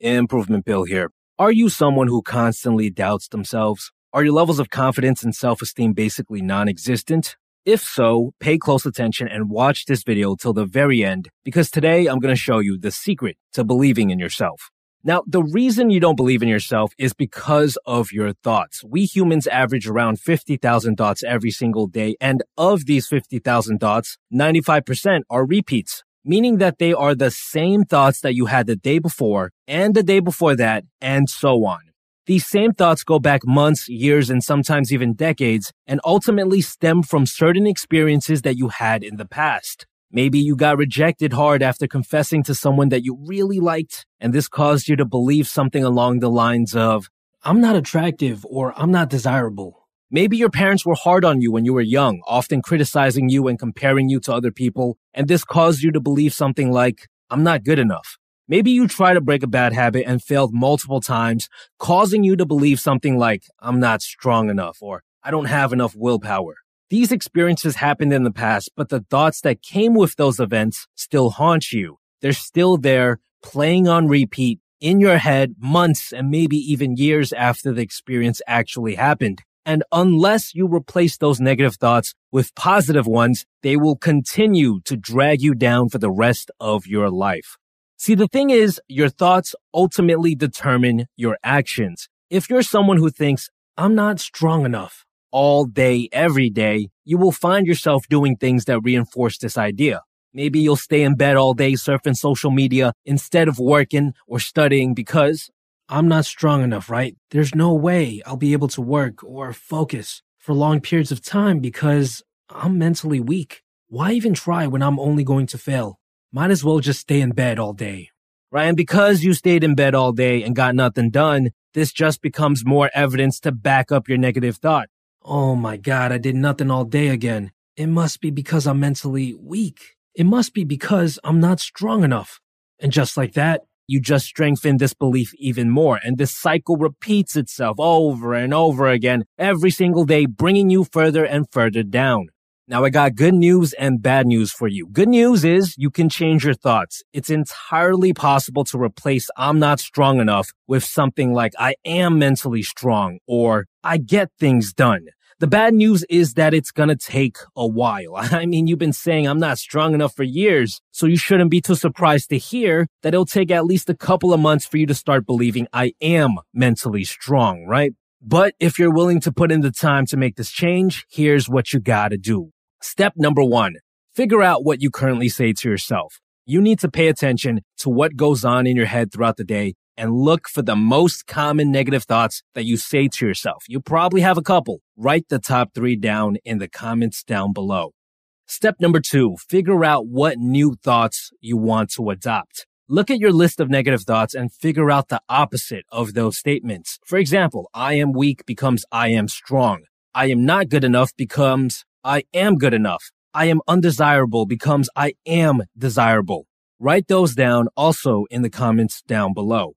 Improvement Pill here. Are you someone who constantly doubts themselves? Are your levels of confidence and self esteem basically non existent? If so, pay close attention and watch this video till the very end because today I'm going to show you the secret to believing in yourself. Now, the reason you don't believe in yourself is because of your thoughts. We humans average around 50,000 thoughts every single day, and of these 50,000 thoughts, 95% are repeats meaning that they are the same thoughts that you had the day before and the day before that, and so on. These same thoughts go back months, years, and sometimes even decades, and ultimately stem from certain experiences that you had in the past. Maybe you got rejected hard after confessing to someone that you really liked, and this caused you to believe something along the lines of, I'm not attractive or I'm not desirable. Maybe your parents were hard on you when you were young, often criticizing you and comparing you to other people, and this caused you to believe something like, I'm not good enough. Maybe you tried to break a bad habit and failed multiple times, causing you to believe something like, I'm not strong enough or I don't have enough willpower. These experiences happened in the past, but the thoughts that came with those events still haunt you. They're still there, playing on repeat in your head months and maybe even years after the experience actually happened. And unless you replace those negative thoughts with positive ones, they will continue to drag you down for the rest of your life. See, the thing is, your thoughts ultimately determine your actions. If you're someone who thinks, I'm not strong enough all day, every day, you will find yourself doing things that reinforce this idea. Maybe you'll stay in bed all day surfing social media instead of working or studying because I'm not strong enough, right? There's no way I'll be able to work or focus for long periods of time because I'm mentally weak. Why even try when I'm only going to fail? Might as well just stay in bed all day. Right? And because you stayed in bed all day and got nothing done, this just becomes more evidence to back up your negative thought. Oh my God, I did nothing all day again. It must be because I'm mentally weak. It must be because I'm not strong enough. And just like that, you just strengthen this belief even more. And this cycle repeats itself over and over again every single day, bringing you further and further down. Now I got good news and bad news for you. Good news is you can change your thoughts. It's entirely possible to replace I'm not strong enough with something like I am mentally strong or I get things done. The bad news is that it's gonna take a while. I mean, you've been saying I'm not strong enough for years, so you shouldn't be too surprised to hear that it'll take at least a couple of months for you to start believing I am mentally strong, right? But if you're willing to put in the time to make this change, here's what you gotta do. Step number one, figure out what you currently say to yourself. You need to pay attention to what goes on in your head throughout the day and look for the most common negative thoughts that you say to yourself. You probably have a couple. Write the top three down in the comments down below. Step number two, figure out what new thoughts you want to adopt. Look at your list of negative thoughts and figure out the opposite of those statements. For example, I am weak becomes I am strong. I am not good enough becomes I am good enough. I am undesirable becomes I am desirable. Write those down also in the comments down below.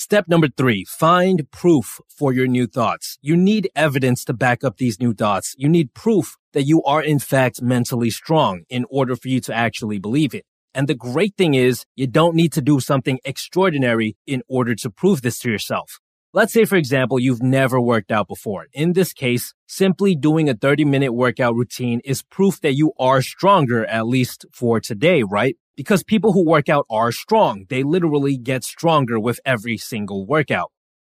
Step number three, find proof for your new thoughts. You need evidence to back up these new thoughts. You need proof that you are in fact mentally strong in order for you to actually believe it. And the great thing is you don't need to do something extraordinary in order to prove this to yourself. Let's say, for example, you've never worked out before. In this case, simply doing a 30 minute workout routine is proof that you are stronger, at least for today, right? because people who work out are strong. They literally get stronger with every single workout.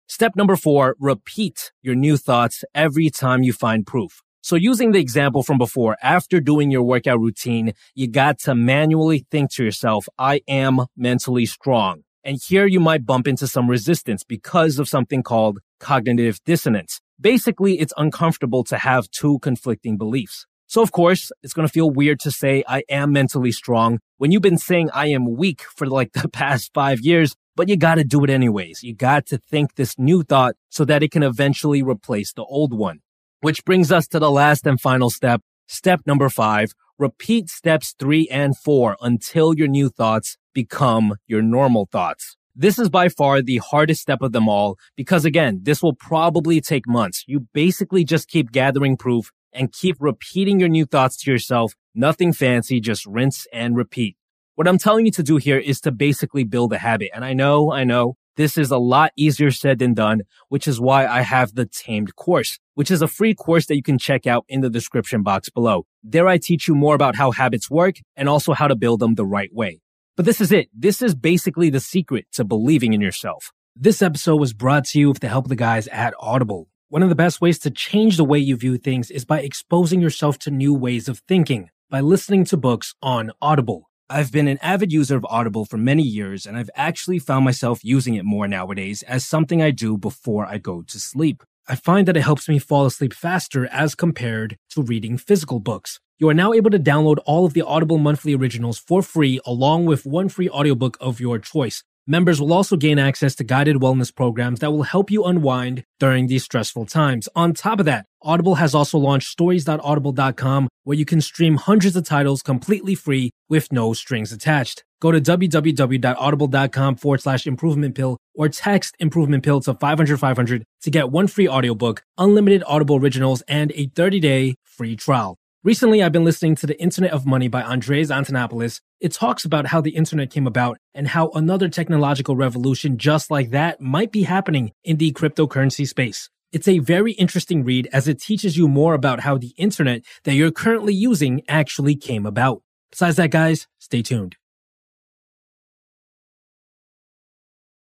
Step number four, repeat your new thoughts every time you find proof. So using the example from before, after doing your workout routine, you got to manually think to yourself, I am mentally strong. And here you might bump into some resistance because of something called cognitive dissonance. Basically, it's uncomfortable to have two conflicting beliefs. So of course, it's going to feel weird to say I am mentally strong when you've been saying I am weak for like the past five years, but you gotta do it anyways. You got to think this new thought so that it can eventually replace the old one. Which brings us to the last and final step. Step number five. Repeat steps three and four until your new thoughts become your normal thoughts. This is by far the hardest step of them all because again, this will probably take months. You basically just keep gathering proof and keep repeating your new thoughts to yourself. Nothing fancy, just rinse and repeat. What I'm telling you to do here is to basically build a habit. And I know, I know this is a lot easier said than done, which is why I have the Tamed course, which is a free course that you can check out in the description box below. There I teach you more about how habits work and also how to build them the right way. But this is it. This is basically the secret to believing in yourself. This episode was brought to you with the help of the guys at Audible. One of the best ways to change the way you view things is by exposing yourself to new ways of thinking by listening to books on Audible. I've been an avid user of Audible for many years, and I've actually found myself using it more nowadays as something I do before I go to sleep. I find that it helps me fall asleep faster as compared to reading physical books. You are now able to download all of the Audible monthly originals for free, along with one free audiobook of your choice. Members will also gain access to guided wellness programs that will help you unwind during these stressful times. On top of that, Audible has also launched stories.audible.com where you can stream hundreds of titles completely free with no strings attached. Go to www.audible.com forward slash improvement pill or text improvement pill to 500 500 to get one free audiobook, unlimited Audible originals, and a 30 day free trial. Recently, I've been listening to The Internet of Money by Andreas Antonopoulos. It talks about how the internet came about and how another technological revolution just like that might be happening in the cryptocurrency space. It's a very interesting read as it teaches you more about how the internet that you're currently using actually came about. Besides that, guys, stay tuned.